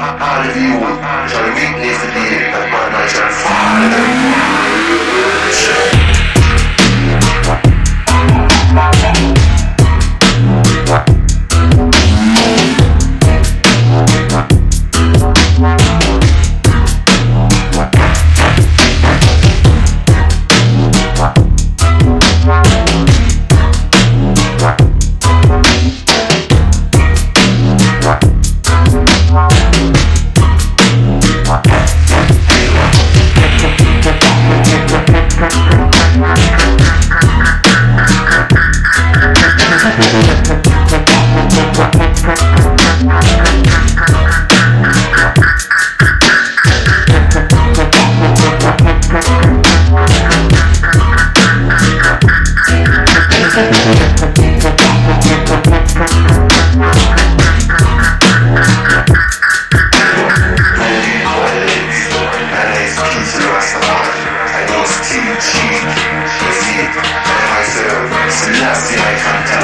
all of you shall witness the day that man shall fall. She Let's see. Myself, Selassie, I can't